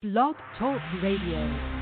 Blog Talk Radio.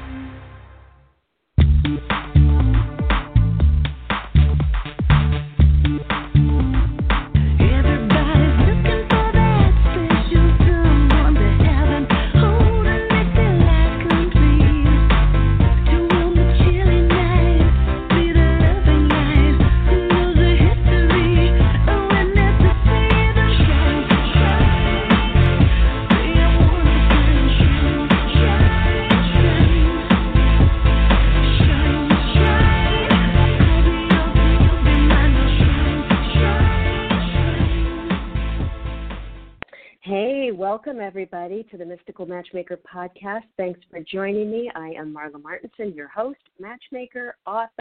Welcome everybody to the Mystical Matchmaker podcast. Thanks for joining me. I am Marla Martenson, your host, matchmaker, author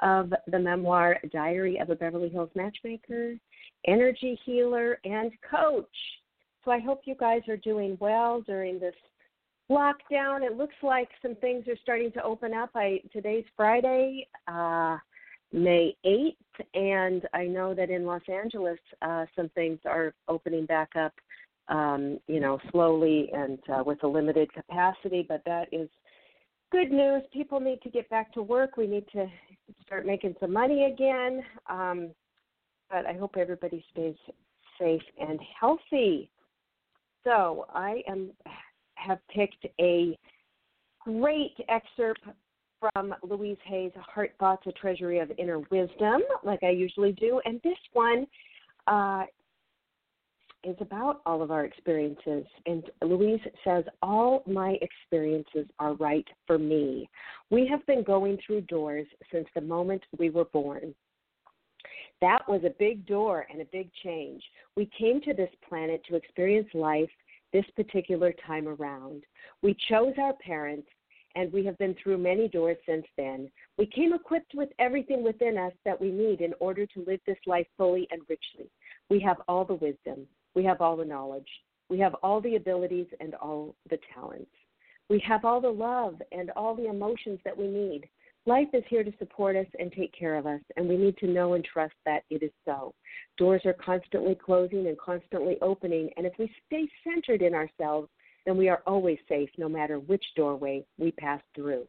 of the memoir Diary of a Beverly Hills Matchmaker, energy healer, and coach. So I hope you guys are doing well during this lockdown. It looks like some things are starting to open up. I today's Friday, uh, May 8th, and I know that in Los Angeles, uh, some things are opening back up um, you know, slowly and uh, with a limited capacity, but that is good news. People need to get back to work. We need to start making some money again. Um, but I hope everybody stays safe and healthy. So I am have picked a great excerpt from Louise Hay's Heart Thoughts, a Treasury of Inner Wisdom, like I usually do. And this one uh, is about all of our experiences. And Louise says, All my experiences are right for me. We have been going through doors since the moment we were born. That was a big door and a big change. We came to this planet to experience life this particular time around. We chose our parents, and we have been through many doors since then. We came equipped with everything within us that we need in order to live this life fully and richly. We have all the wisdom, we have all the knowledge, we have all the abilities and all the talents. We have all the love and all the emotions that we need. Life is here to support us and take care of us, and we need to know and trust that it is so. Doors are constantly closing and constantly opening, and if we stay centered in ourselves, then we are always safe no matter which doorway we pass through.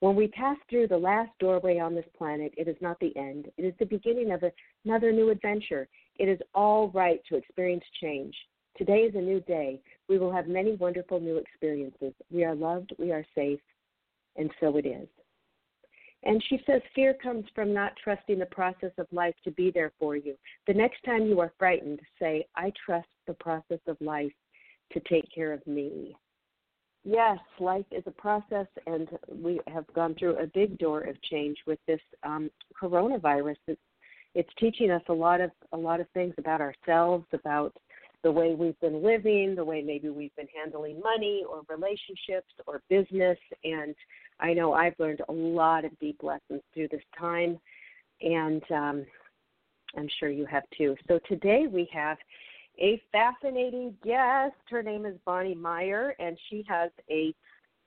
When we pass through the last doorway on this planet, it is not the end. It is the beginning of another new adventure. It is all right to experience change. Today is a new day. We will have many wonderful new experiences. We are loved, we are safe, and so it is. And she says, Fear comes from not trusting the process of life to be there for you. The next time you are frightened, say, I trust the process of life to take care of me. Yes, life is a process, and we have gone through a big door of change with this um, coronavirus. It's, it's teaching us a lot of a lot of things about ourselves, about the way we've been living, the way maybe we've been handling money or relationships or business. And I know I've learned a lot of deep lessons through this time, and um, I'm sure you have too. So today we have a fascinating guest. Her name is Bonny Meyer, and she has a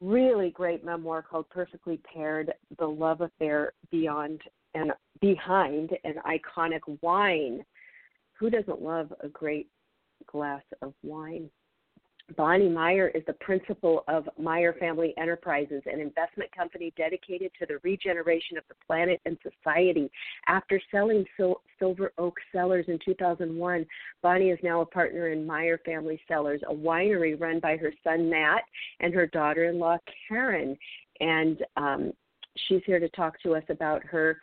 really great memoir called Perfectly Paired The Love Affair Beyond and Behind an Iconic Wine. Who doesn't love a great glass of wine? Bonny Meyer is the principal of Meyer Family Enterprises, an investment company dedicated to the regeneration of the planet and society. After selling Sil- Silver Oak Cellars in 2001, Bonny is now a partner in Meyer Family Cellars, a winery run by her son Matt and her daughter in law Karen. And um, she's here to talk to us about her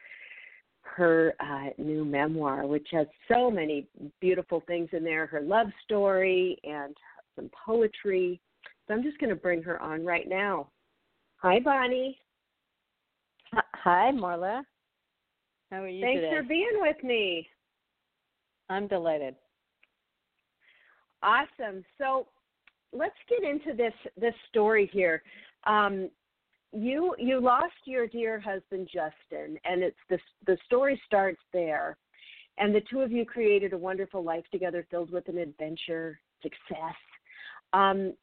her uh, new memoir, which has so many beautiful things in there her love story and some poetry. So I'm just going to bring her on right now. Hi, Bonny. Hi, Marla. How are you Thanks today? for being with me. I'm delighted. Awesome. So let's get into this this story here. Um, you you lost your dear husband Justin, and it's this the story starts there. And the two of you created a wonderful life together, filled with an adventure, success. Um,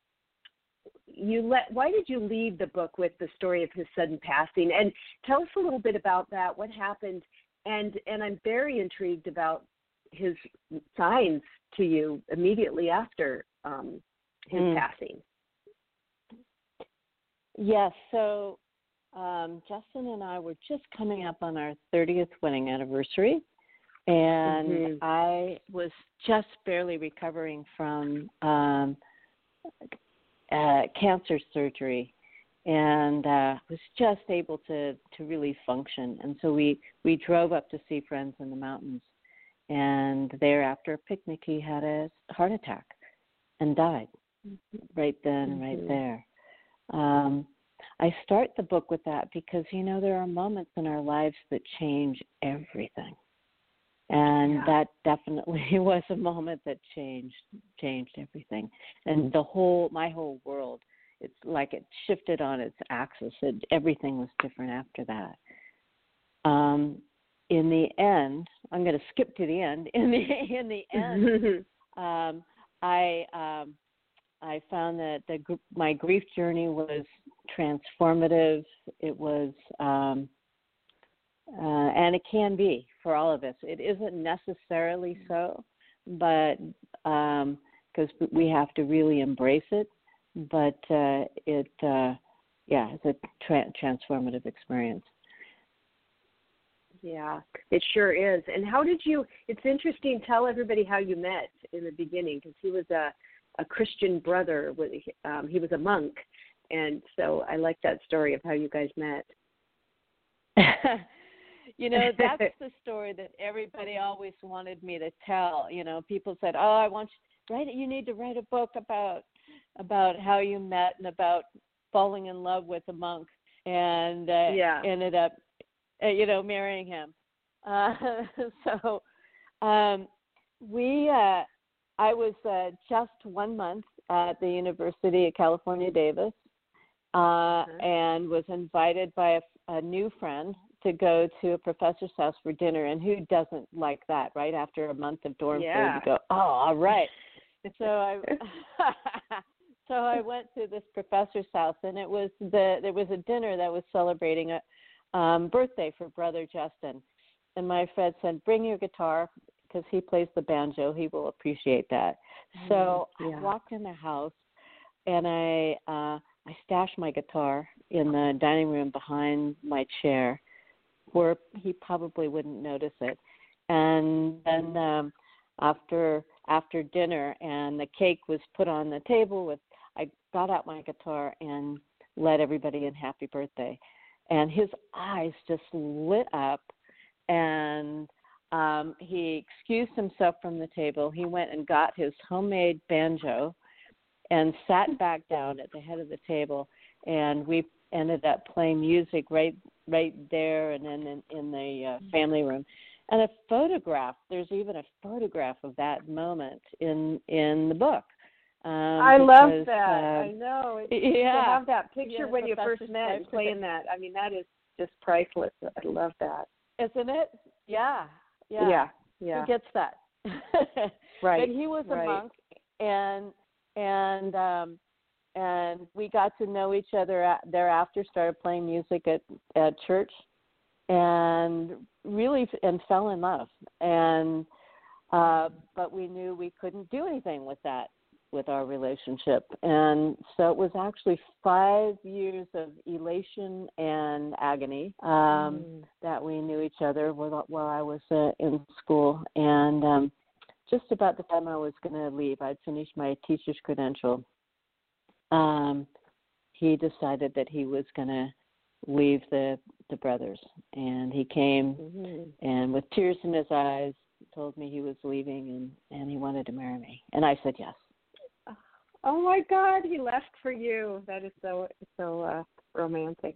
you let why did you leave the book with the story of his sudden passing and tell us a little bit about that what happened and and i'm very intrigued about his signs to you immediately after um his Mm. passing Yes. So um, Justin and I were just coming up on our 30th wedding anniversary, and Mhm. I was just barely recovering from um, uh, cancer surgery, and uh, was just able to to really function. And so we we drove up to see friends in the mountains, and there after a picnic, he had a heart attack and died right then and right there. Um, I start the book with that because you know there are moments in our lives that change everything, and Yeah. that definitely was a moment that changed changed everything, and the whole my whole world. It's like it shifted on its axis. It, everything was different after that. Um, in the end, I'm going to skip to the end. In the in the end, um, I um, I found that the my grief journey was transformative. It was, um, uh, and it can be for all of us. It isn't necessarily so, but because we have to really embrace it. But uh, it, uh, yeah, it's a tra- transformative experience. Yeah, it sure is. And how did you? It's interesting. Tell everybody how you met in the beginning, because he was a a Christian brother. With um, he was a monk, and so I like that story of how you guys met. you know, that's the story that everybody always wanted me to tell. You know, people said, "Oh, I want you write. You need to write a book about about how you met and about falling in love with a monk." And uh, Yeah. ended up, uh, you know, marrying him. Uh, so um, we, uh, I was uh, just one month at the University of California, Davis, uh, Mhm. and was invited by a, a new friend to go to a professor's house for dinner. And who doesn't like that, right? After a month of dorm Yeah. food, you go, oh, all right. so I, so I went to this professor's house, and it was the there was a dinner that was celebrating a um, birthday for brother Justin. And my friend said, "Bring your guitar because he plays the banjo. He will appreciate that." So Mm, yeah. I walked in the house, and I uh, I stashed my guitar in the dining room behind my chair, where he probably wouldn't notice it. And then um, after after dinner, and the cake was put on the table with, I got out my guitar and led everybody in happy birthday, and his eyes just lit up, and um, he excused himself from the table. He went and got his homemade banjo and sat back down at the head of the table and we ended up playing music right right there and then in, in the uh, family room and a photograph there's even a photograph of that moment in in the book um I love that. uh, I know. It, yeah To have that picture Yeah, when you first met, playing that. I mean, that is just priceless. I love that. isn't it yeah yeah Yeah. Yeah. who gets that right. but he was a right. monk and and um and we got to know each other a- thereafter started playing music at at church and really and fell in love and uh but we knew we couldn't do anything with that with our relationship and so it was actually 5 years of elation and agony um Mm. that we knew each other while, while I was uh, in school. And um, just about the time I was going to leave, I'd finished my teacher's credential. Um, he decided that he was going to leave the the brothers, and he came Mhm. and with tears in his eyes told me he was leaving and and he wanted to marry me, and I said yes. Oh my God, he left for you. That is so so uh romantic.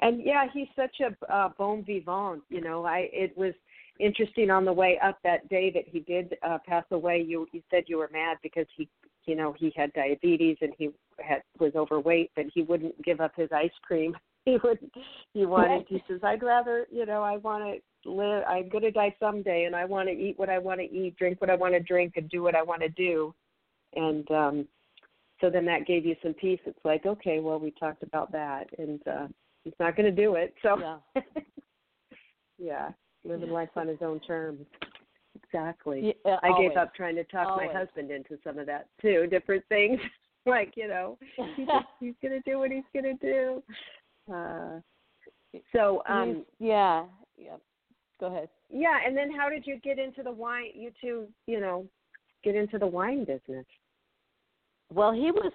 And yeah, he's such a uh, bon vivant. You know, I it was interesting on the way up that day that he did uh, pass away. You you said you were mad because he you know he had diabetes and he had was overweight, but he wouldn't give up his ice cream. He would he wanted. He says, I'd rather you know I want to live. I'm gonna die someday, and I want to eat what I want to eat, drink what I want to drink, and do what I want to do. And um so then that gave you some peace. It's like, okay, well, we talked about that, and uh he's not going to do it. So, Yeah. yeah, living life on his own terms. Exactly. Yeah, I always. gave up trying to talk Always. my husband into some of that too, different things. like you know, he just, he's gonna do what he's gonna do. Uh, so um, He's- yeah, yeah. Go ahead. yeah, and then how did you get into the wine? You two, you know, get into the wine business. Well, he was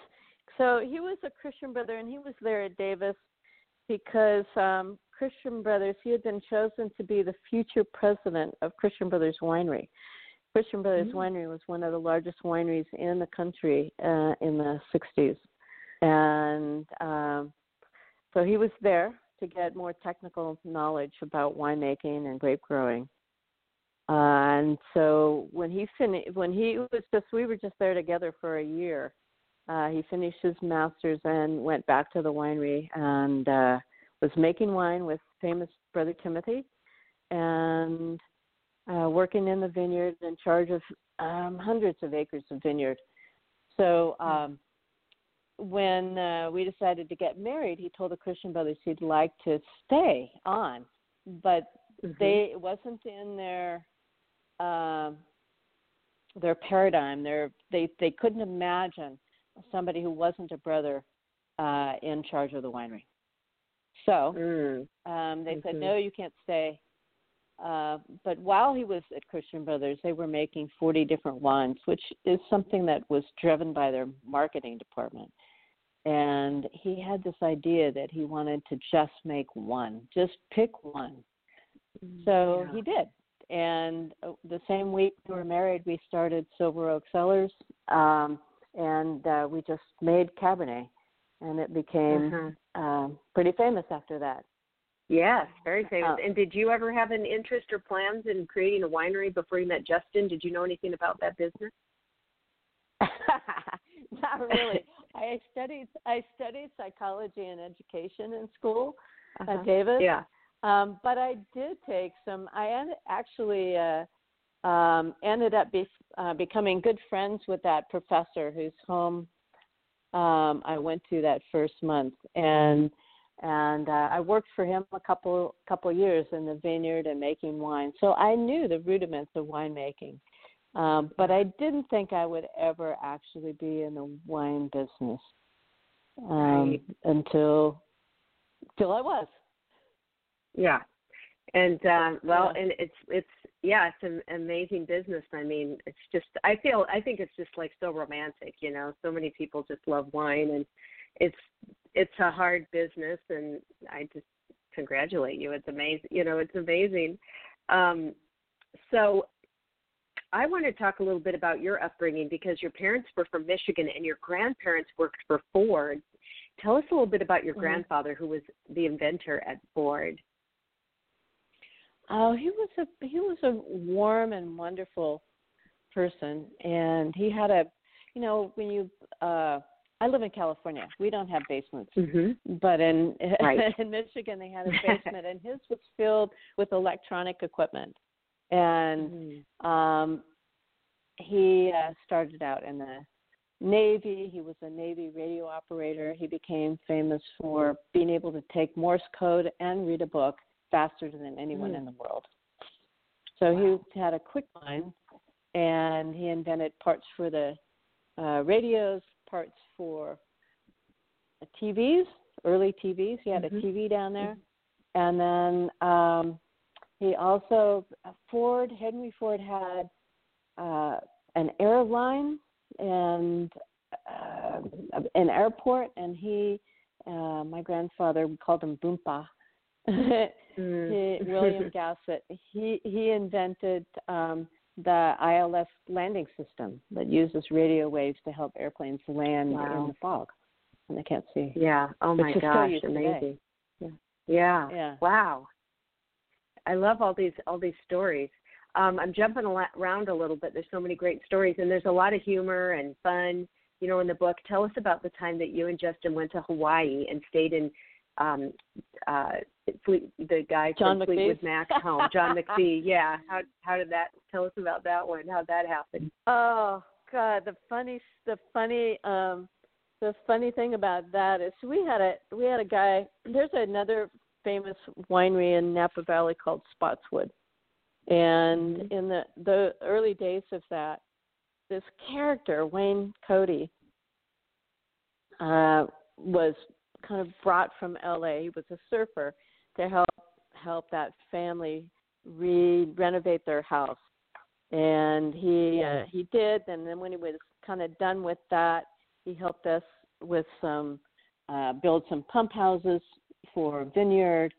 so he was a Christian brother, and he was there at Davis because um, Christian Brothers. He had been chosen to be the future president of Christian Brothers Winery. Christian Brothers Mm. Winery was one of the largest wineries in the country uh, in the '60s, and um, so he was there to get more technical knowledge about winemaking and grape growing. Uh, and so when he finished, when he was just we were just there together for a year. Uh, he finished his master's and went back to the winery and uh, was making wine with famous brother Timothy, and uh, working in the vineyard in charge of um, hundreds of acres of vineyard. So um, when uh, we decided to get married, he told the Christian brothers he'd like to stay on, but Mhm. they it wasn't in their um their paradigm their they they couldn't imagine somebody who wasn't a brother uh in charge of the winery so Mm. um they said Mhm. no you can't stay uh but while he was at christian brothers they were making 40 different wines which is something that was driven by their marketing department and he had this idea that he wanted to just make one just pick one so Yeah. he did. And uh, the same week we were married, we started Silver Oak Cellars, um, and uh, we just made Cabernet, and it became Mhm. um, pretty famous after that. Yes, very famous. Uh, and did you ever have an interest or plans in creating a winery before you met Justin? Did you know anything about that business? Not really. I studied I studied psychology and education in school Uh-huh. at Davis. Yeah. Um, but I did take some. I actually uh, um, ended up be, uh, becoming good friends with that professor whose home um, I went to that first month, and and uh, I worked for him a couple couple years in the vineyard and making wine. So I knew the rudiments of winemaking, um, but I didn't think I would ever actually be in the wine business um, Right. until until I was. Yeah. And um well Yeah. and it's it's yeah, it's an amazing business. I mean, it's just I feel I think it's just like so romantic, you know. So many people just love wine and it's it's a hard business and I just congratulate you. It's amazing. You know, it's amazing. Um so I want to talk a little bit about your upbringing because your parents were from Michigan and your grandparents worked for Ford. Tell us a little bit about your Mhm. grandfather who was the inventor at Ford. Oh, he was a he was a warm and wonderful person, and he had a, you know, when you, uh, I live in California. We don't have basements, Mm-hmm. but in Right. in Michigan they had a basement, and his was filled with electronic equipment, and um, he uh, started out in the Navy. He was a Navy radio operator. He became famous for being able to take Morse code and read a book faster than anyone Mm. in the world. So he had a quick mind, and he invented parts for the uh, radios, parts for TVs, early TVs. He had Mhm. a TV down there, and then um, he also Ford Henry Ford had uh, an airline and uh, an airport, and he, uh, my grandfather, we called him Boompa. he, William Gassett. He he invented um, the ILS landing system that uses radio waves to help airplanes land Wow. in the fog when they can't see. Yeah. Oh my gosh, amazing. Yeah. Yeah. Yeah. Wow. I love all these all these stories. Um, I'm jumping around a little bit. There's so many great stories, and there's a lot of humor and fun. You know, in the book, tell us about the time that you and Justin went to Hawaii and stayed in um, uh, Fleet, the guy John from Fleetwood? Mac home, John McVie. Yeah. How how did that? Tell us about that one. How that happened? Oh God, the funny, the funny, um, the funny thing about that is we had a we had a guy. There's another famous winery in Napa Valley called Spotswood, and Mhm. in the the early days of that, this character Wayne Cody uh, was kind of brought from LA. He was a surfer to help help that family re renovate their house, and he uh, he did. And then when he was kind of done with that, he helped us with some uh, build some pump houses for a vineyard,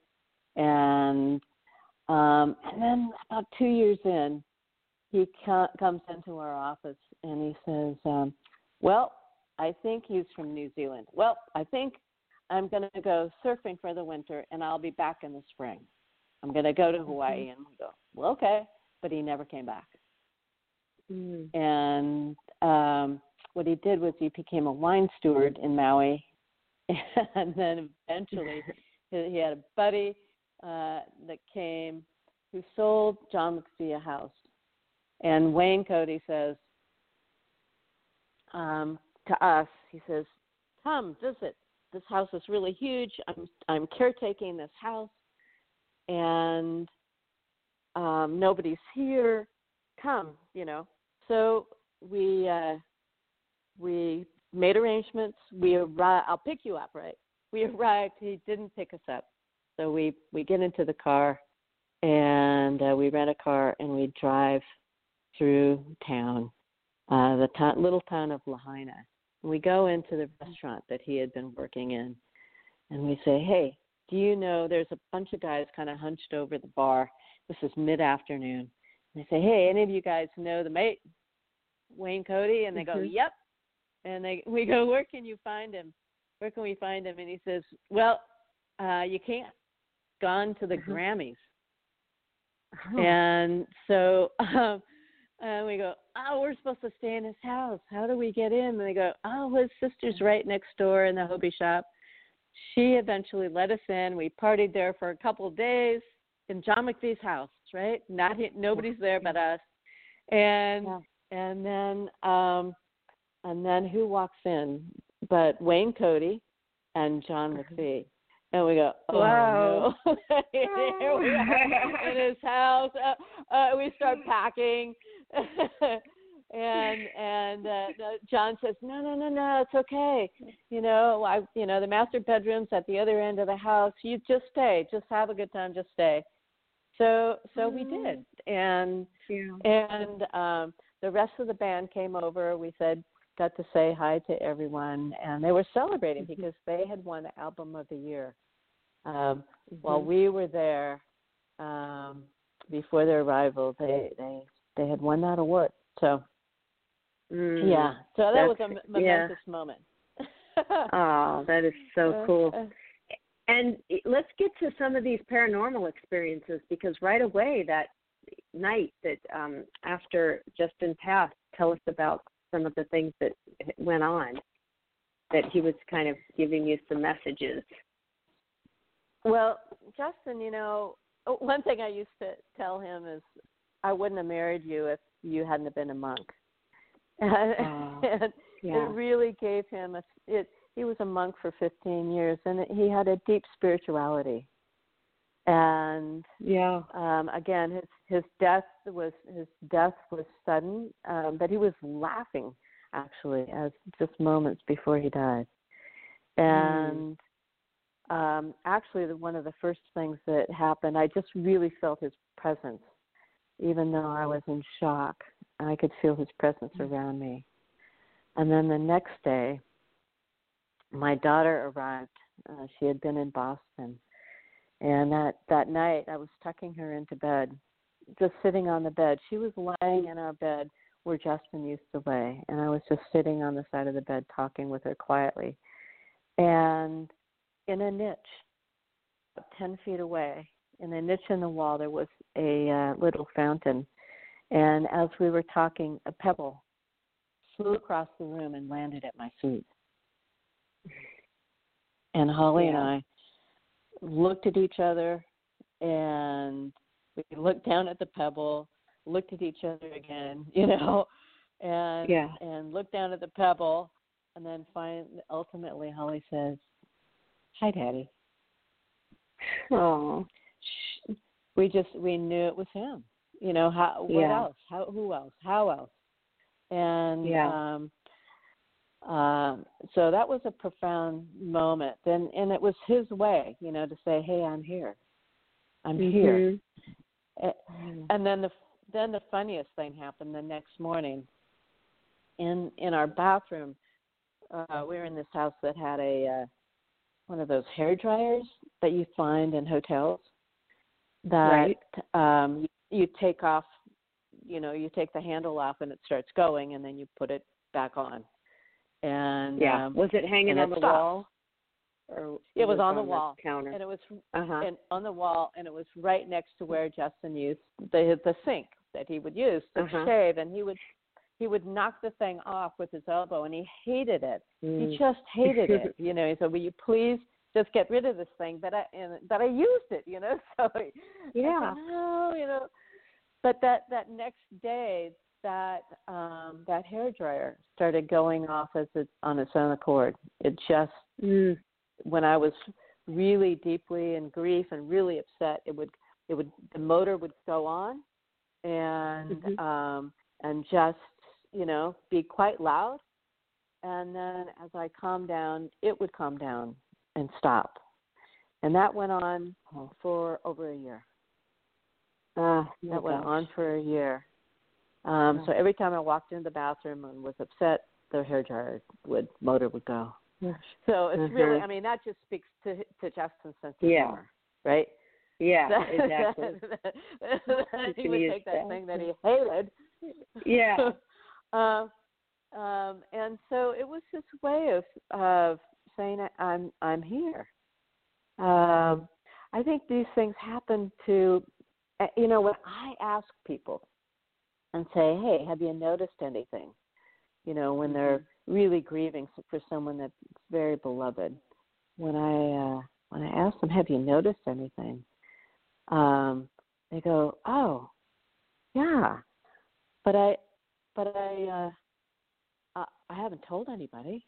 and um, and then about two years in, he co- comes into our office and he says, um, "Well, I think he's from New Zealand. Well, I think I'm going to go surfing for the winter, and I'll be back in the spring. I'm going to go to Hawaii." And we go, "Well, okay," but he never came back. Mm. And um, what he did was he became a wine steward in Maui, and then eventually he he had a buddy uh, that came who sold John McVie a house. And Wayne Cody says um, to us, he says, "Come visit. This house is really huge. I'm I'm caretaking this house, and um, nobody's here. Come, you know." So we uh, we made arrangements. We arrived. I'll pick you up, right? We arrived. He didn't pick us up, so we we get into the car, and uh, we rent a car and we drive through town, uh, the town, little town of Lahaina. We go into the restaurant that he had been working in, and we say, "Hey, do you know there's a bunch of guys kind of hunched over the bar? This is mid afternoon." And they say, "Hey, any of you guys know the mate, Wayne Cody?" And they go, Mhm. "Yep." And they we go, "Where can you find him? Where can we find him?" And he says, "Well, uh, you can't. Gone to the Mhm. Grammys." Oh. And so um, and we go, oh, we're supposed to stay in his house. How do we get in? And they go, oh, his sister's right next door in the Hobie shop. She eventually let us in. We partied there for a couple of days in John McVie's house, right? Not nobody's there but us. And Yeah. and then um and then who walks in but Wayne Cody and John McVie. And we go, oh Wow. no. Here we are in his house. Uh, uh, we start packing. and and uh, John says, no, no, no, no, it's okay. You know, I, you know, the master bedroom's at the other end of the house. You just stay, just have a good time, just stay. So so we did, and Yeah. and um, the rest of the band came over. We said, got to say hi to everyone, and they were celebrating Mhm. because they had won the Album of the Year. Um, While Mhm. we were there um, before their arrival, they they they had won that award. So Mm. yeah, so that was a That's- m- yeah. momentous moment. Oh, that is so Uh, cool. And let's get to some of these paranormal experiences because right away that night that um, after Justin passed, tell us about some of the things that went on. That he was kind of giving you some messages. Well, Justin, you know, one thing I used to tell him is I wouldn't have married you if you hadn't have been a monk. And, Oh, and Yeah. it really gave him a it he was a monk for 15 years and it, he had a deep spirituality. And Yeah. um again his his death was his death was sudden um but he was laughing actually as just moments before he died and um actually the, one of the first things that happened i just really felt his presence even though i was in shock i could feel his presence around me. And then the next day my daughter arrived. Uh, she had been in boston. And that that night I was tucking her into bed, just sitting on the bed. She was lying in our bed where Justin used to lay, and I was just sitting on the side of the bed talking with her quietly. And in a niche, about ten feet away, in a niche in the wall, there was a uh, little fountain. And as we were talking, a pebble flew across the room and landed at my feet. And Holly and I looked at each other and we looked down at the pebble, looked at each other again, you know, and Yeah. and looked down at the pebble and then finally ultimately Holly says, Hi Daddy. Oh. We just we knew it was him. You know, how what Yeah. else? How who else? How else? And Yeah. um Um, so that was a profound moment, and and it was his way, you know, to say, "Hey, I'm here, I'm here." A- Mhm. And then the then the funniest thing happened the next morning. In in our bathroom, uh, we were in this house that had a uh, one of those hair dryers that you find in hotels. That um, you, you take off, you know, you take the handle off and it starts going, and then you put it back on. And Yeah. um, was it hanging on it the stopped. wall? Or It was on the wall. counter. and it was Uh huh. and on the wall, and it was right next to where Justin used the the sink that he would use to Uh-huh. shave, and he would he would knock the thing off with his elbow, and he hated it. He Mm. just hated it. You know, he said, "Will you please just get rid of this thing?" But I and but I used it. You know, so Yeah. Said, no, you know. But that that next day, that um that hair dryer started going off as it on its own accord. It just Mm. when I was really deeply in grief and really upset, it would it would the motor would go on and Mhm. um and just you know be quite loud and then as I calmed down it would calm down and stop and that went on for over a year Ah, my that went gosh. on for a year um so every time I walked into the bathroom and was upset the hair dryer would motor would go so it's really, Mhm. I mean, that just speaks to to Justin's sense of Yeah. humor, right? Yeah, That- exactly. that- You he would take that that. thing that he hated. Yeah. um, um, and so it was his way of of saying, "I- "I'm I'm here." Um, I think these things happen to, uh, you know, when I ask people and say, "Hey, have you noticed anything?" You know, when they're really grieving for someone that's very beloved. When I uh, when I ask them, "Have you noticed anything?" Um, they go, "Oh, yeah," but I, but I, uh, I, I haven't told anybody,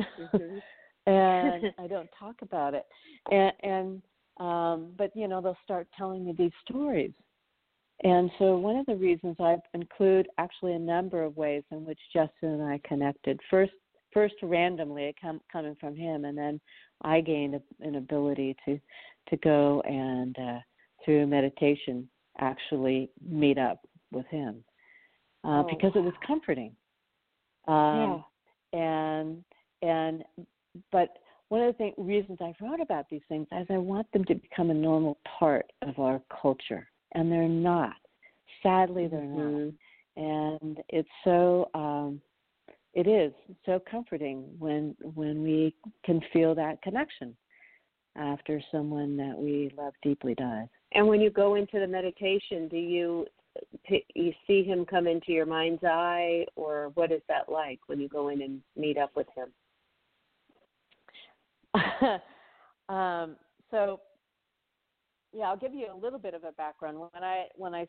Mhm. and I don't talk about it, and and um, but you know they'll start telling me these stories. And so one of the reasons I include actually a number of ways in which Justin and I connected. First, first randomly, it come, coming from him, and then I gained a, an ability to to go and uh, through meditation actually meet up with him uh, Oh, because it was comforting. Um, And and but one of the thing, reasons I wrote about these things is I want them to become a normal part of our culture, and they're not. Sadly, they're not Mhm. and it's so um it is so comforting when when we can feel that connection after someone that we love deeply dies And when you go into the meditation, do you you see him come into your mind's eye, or what is that like when you go in and meet up with him? um so yeah i'll give you a little bit of a background when i when i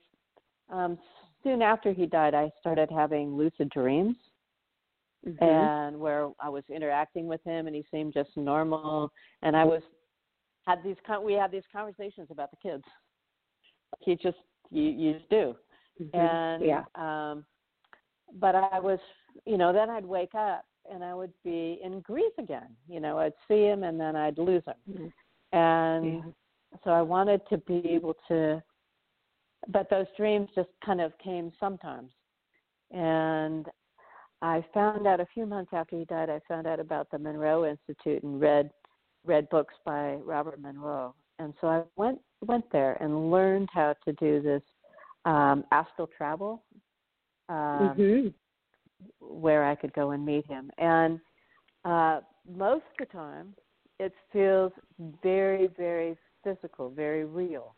um soon after he died i started having lucid dreams Mhm. and where I was interacting with him, and he seemed just normal. And I was had these con- we had these conversations about the kids. He just you you just do, Mhm. and yeah. um, but I was you know then I'd wake up and I would be in grief again. You know I'd see him and then I'd lose him, Mhm. and Yeah. so I wanted to be able to. But those dreams just kind of came sometimes, and I found out a few months after he died. I found out about the Monroe Institute and read read books by Robert Monroe, and so I went went there and learned how to do this um, astral travel, um, Mhm. Where I could go and meet him. And uh, most of the time, it feels very very physical, very real,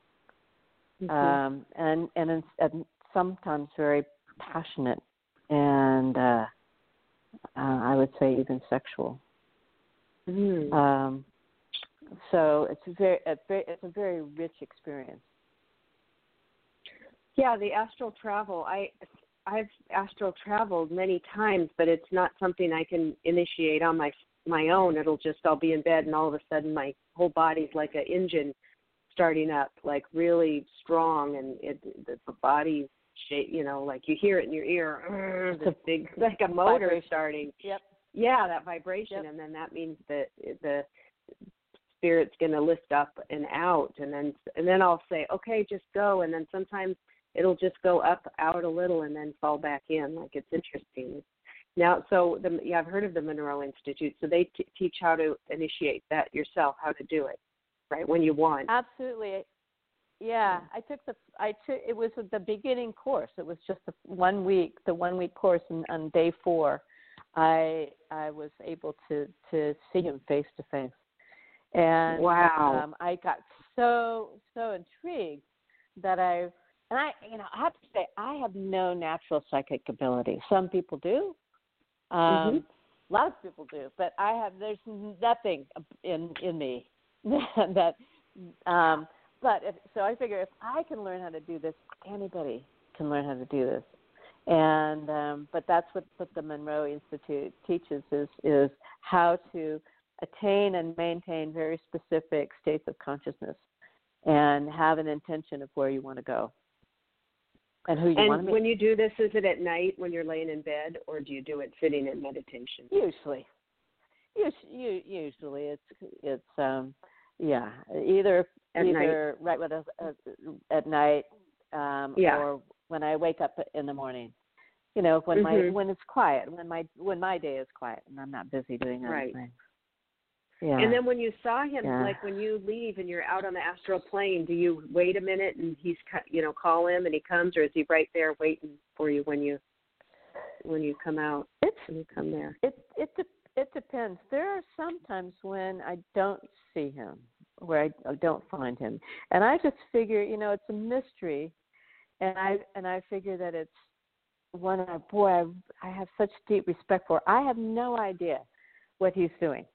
Mhm. um, and and, it's, and sometimes very passionate and uh, uh, I would say even sexual. Mhm. Um, so it's a very, a very it's a very rich experience. Yeah, the astral travel. I I've astral traveled many times, but it's not something I can initiate on my my own. It'll just I'll be in bed and all of a sudden my whole body's like an engine starting up, like really strong, and it the, the body's shape. You know, like you hear it in your ear. This a big like a motor vibration. starting. Yep. yeah, that vibration, Yep. and then that means that the spirit's going to lift up and out, and then and then I'll say, okay, just go, and then sometimes it'll just go up, out a little, and then fall back in. Like it's interesting. Now, so the yeah, I've heard of the Monroe Institute. So they t- teach how to initiate that yourself, how to do it, right when you want. Absolutely. Yeah, I took the I took it was the beginning course. It was just the one week, the one week course, and on day four, I I was able to to see him face to face, and Wow. um, I got so so intrigued that I and I you know I have to say I have no natural psychic ability. Some people do, um, Mhm. a lot of people do, but I have there's nothing in in me that um but if, so I figure if I can learn how to do this, anybody can learn how to do this. And um, but that's what, what the Monroe Institute teaches is is how to attain and maintain very specific states of consciousness and have an intention of where you want to go and who you want And to when you do this, is it at night when you're laying in bed, or do you do it sitting in meditation? Usually, us- u- usually it's it's um yeah either At night. either right when I, uh, at night um Yeah. or when I wake up in the morning. You know, when my Mhm. when it's quiet, when my when my day is quiet and I'm not busy doing other Right. things. Yeah. And then when you saw him, Yeah. like when you leave and you're out on the astral plane, do you wait a minute and he's you know call him and he comes, or is he right there waiting for you when you when you come out it's when you come there? it it de- it depends. There are some times when I don't see him, where I, I don't find him, and I just figure, you know, it's a mystery, and I and I figure that it's one I boy I, I have such deep respect for. I have no idea what he's doing,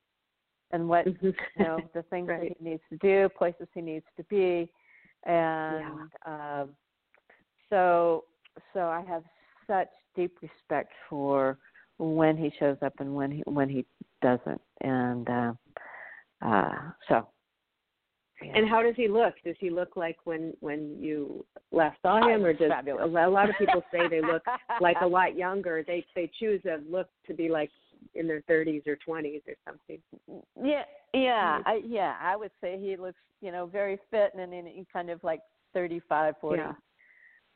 and what you know the things Right. that he needs to do, places he needs to be, and um, so so I have such deep respect for when he shows up and when he when he doesn't, and uh, uh, so. yeah. And how does he look? Does he look like when when you last saw him, or does Fabulous. a lot of people say they look like a lot younger? They they choose a look to be like in their 30s or 20s or something. Yeah, yeah, I, yeah. I would say he looks, you know, very fit and in, in kind of like thirty-five, forty. Yeah.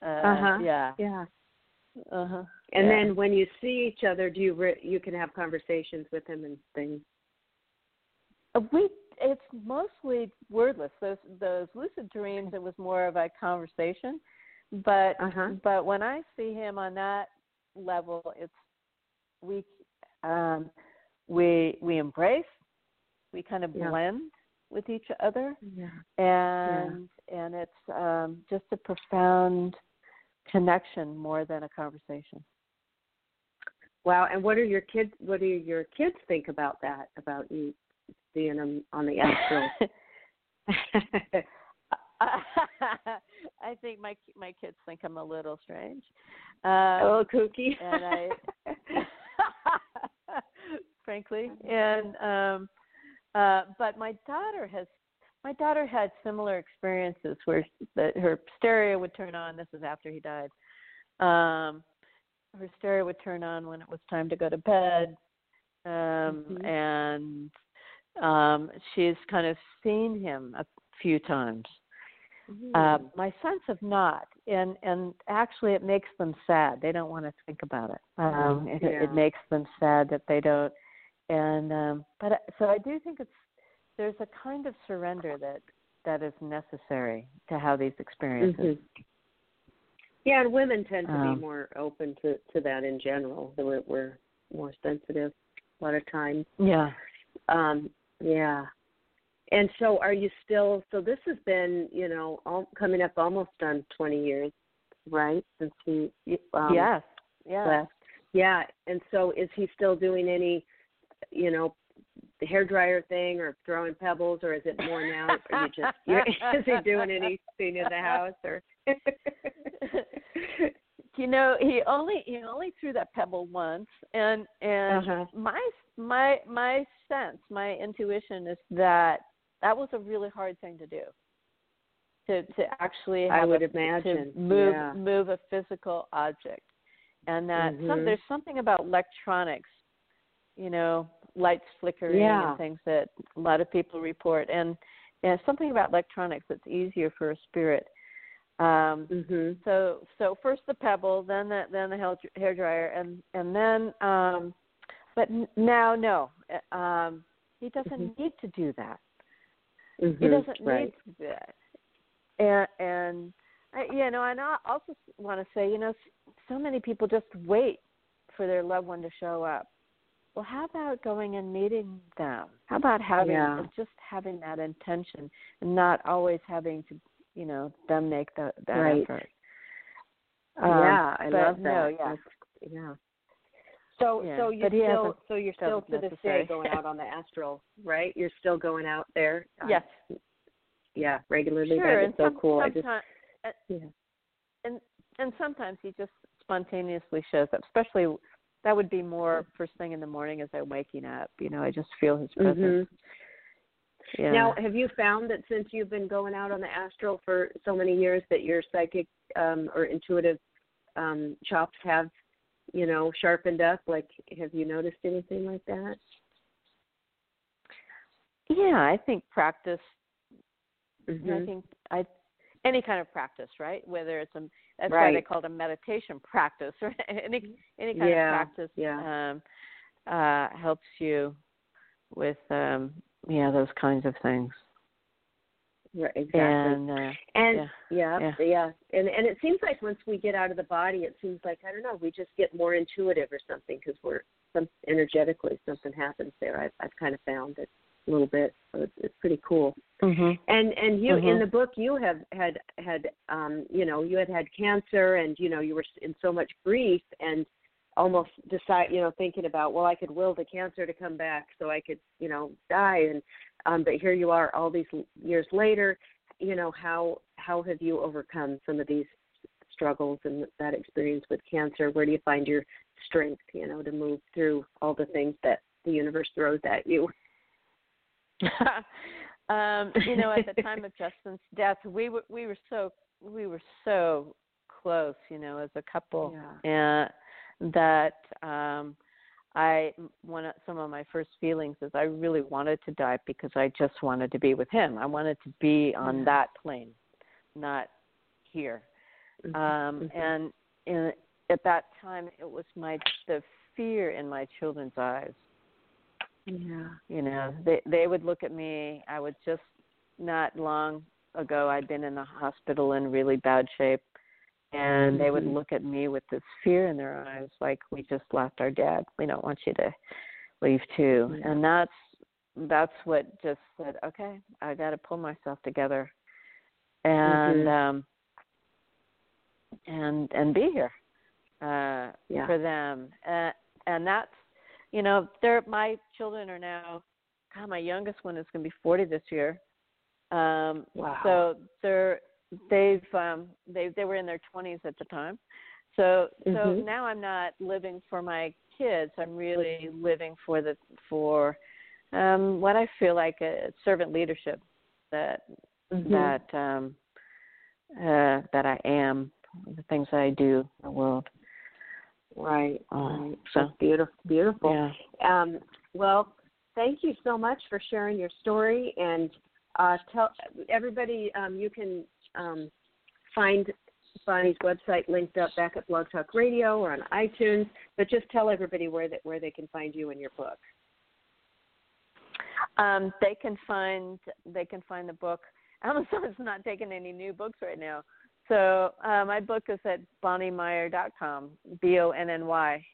Uh, Uh-huh. Yeah. Yeah. Uh huh. And then when you see each other, do you re- you can have conversations with him and things? Uh, we it's mostly wordless. Those those lucid dreams, it was more of a conversation. But Uh-huh. but when I see him on that level, it's we um we we embrace, we kind of Yeah. blend with each other. Yeah. and and it's um, just a profound connection more than a conversation. Wow. And what are your kids? What do your kids think about that? About you him on the astral? I think my my kids think I'm a little strange. a Um, little kooky. and I, frankly, and um, uh, but my daughter has. My daughter had similar experiences where that her stereo would turn on. This is after he died. Um, her stereo would turn on when it was time to go to bed, um, Mhm. and um, she's kind of seen him a few times. Uh, Mm. my sons have not, and and actually, it makes them sad. They don't want to think about it. Um, it, it makes them sad that they don't. And um, but so I do think it's there's a kind of surrender that that is necessary to have these experiences. Mhm. Yeah, and women tend to Um, be more open to to that in general. We're, we're more sensitive a lot of times. Yeah. Um, yeah. And so, are you still? So this has been, you know, all, coming up almost on twenty years, right? Since he, um, yes. Yeah. left. Yeah. And so, is he still doing any, you know, the hair dryer thing, or throwing pebbles, or is it more now? Are you just? You're, is he doing anything in the house, or? you know he only he only threw that pebble once and and Uh-huh. my my my sense my intuition is that that was a really hard thing to do to to actually I would a, imagine, to move yeah. move a physical object and that some Mhm. there's something about electronics you know, lights flickering Yeah. and things that a lot of people report. And and something about electronics that's easier for a spirit. Um, Mhm. so so first the pebble, then the then the hair, dryer, and and then um, but n- now no, uh, um, he doesn't need to do that. He Mhm. doesn't right. need to do that. And and I, you know, and I also want to say, you know, s- so many people just wait for their loved one to show up. Well, how about going and meeting them? How about having Yeah. just having that intention and not always having to, you know, them make the, that Right. effort. yeah, I Um, love that. No, yeah. That's- yeah. So Yeah, so you still so you're still to this day going out on the astral, right? You're still going out there. uh, yes. Yeah, regularly. Sure, That is so some, cool. I just yeah. and and sometimes he just spontaneously shows up. Especially that would be more first thing in the morning as I'm waking up. You know, I just feel his presence. Mm-hmm. Now, have you found that since you've been going out on the astral for so many years that your psychic um, or intuitive um, chops have, you know, sharpened up? Like, have you noticed anything like that? yeah, I think practice. I Mhm. think I any kind of practice, right? Whether it's a that's why they Right. call it a meditation practice, or any any kind Yeah, of practice yeah. um, uh, helps you with um, yeah those kinds of things. Right, exactly. And uh, And yeah. yeah, Yeah. yeah, and and it seems like once we get out of the body, it seems like I don't know, we just get more intuitive or something because we're some energetically something happens there. I've I've kind of found it a little bit, so it's it's pretty cool. mhm. And and you in Mhm. the book you have had had um you know you had had cancer and you know you were in so much grief and almost decide you know thinking about well I could will the cancer to come back so I could you know die and um but here you are all these years later you know how how have you overcome some of these struggles and that experience with cancer where do you find your strength you know to move through all the things that the universe throws at you um, you know, at the time of Justin's death, we were we were so we were so close, you know, as a couple, and that um, I one of some of my first feelings is I really wanted to die because I just wanted to be with him. I wanted to be on Yeah. that plane, not here. Mhm. Um, Mhm. and in, at that time, it was my the fear in my children's eyes yeah you know they they would look at me i was just not long ago i'd been in the hospital in really bad shape and they would Mhm. look at me with this fear in their eyes like we just lost our dad we don't want you to leave too and that's that's what just said okay i got to pull myself together and Mhm. um and and be here uh Yeah. for them uh, and that's you know they're my children are now god my youngest one is going to be 40 this year um Wow. so they're they've um they they were in their 20s at the time so so Mhm. now i'm not living for my kids i'm really living for the for um what i feel like a servant leadership that Mhm. that um uh that i am the things that i do in the world Right. Um, right. so- That's beautiful. Beautiful. yeah Um, well, thank you so much for sharing your story and uh, tell everybody um, you can um, find Bonny's website linked up back at Blog Talk Radio or on iTunes. But just tell everybody where that where they can find you and your book. Um, they can find they can find the book. Amazon's not taking any new books right now, so uh, my book is at bonnymeyer.com, b o n n y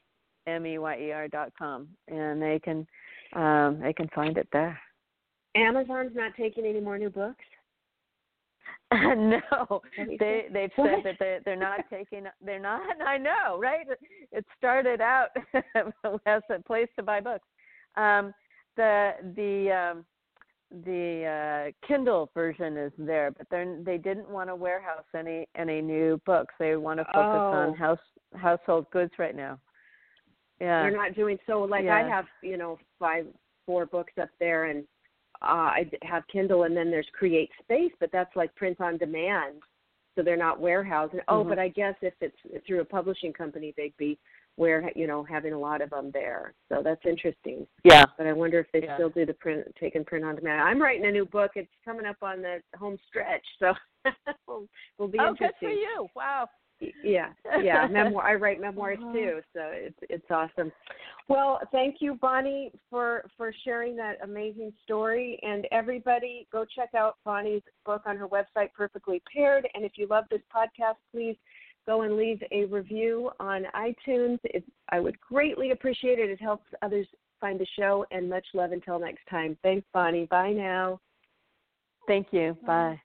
m e y e r dot com, and they can um, they can find it there. Amazon's not taking any more new books. no, they they've said that they they're not taking they're not. I know, right? It started out as a place to buy books. Um, the the um, the uh, Kindle version is there, but they they didn't want to warehouse any any new books. They want to focus Oh. on house household goods right now. Yeah. They're not doing so. Like I have, you know, five, four books up there, and uh, I have Kindle, and then there's Create Space, but that's like print on demand, so they're not warehousing. Oh, Mhm. but I guess if it's through a publishing company, they'd be where you know having a lot of them there. So that's interesting. Yeah. But I wonder if they Yeah. still do the print, take and print on demand. I'm writing a new book. It's coming up on the home stretch, so will will be Oh, good for you! Wow. Yeah, yeah. Memoir. I write memoirs Uh-huh. too, so it's it's awesome. Well, thank you, Bonny, for for sharing that amazing story. And everybody, go check out Bonny's book on her website, Perfectly Paired. And if you love this podcast, please go and leave a review on iTunes. It, I would greatly appreciate it. It helps others find the show. And much love until next time. Thanks, Bonny. Bye now. Thank you. Bye.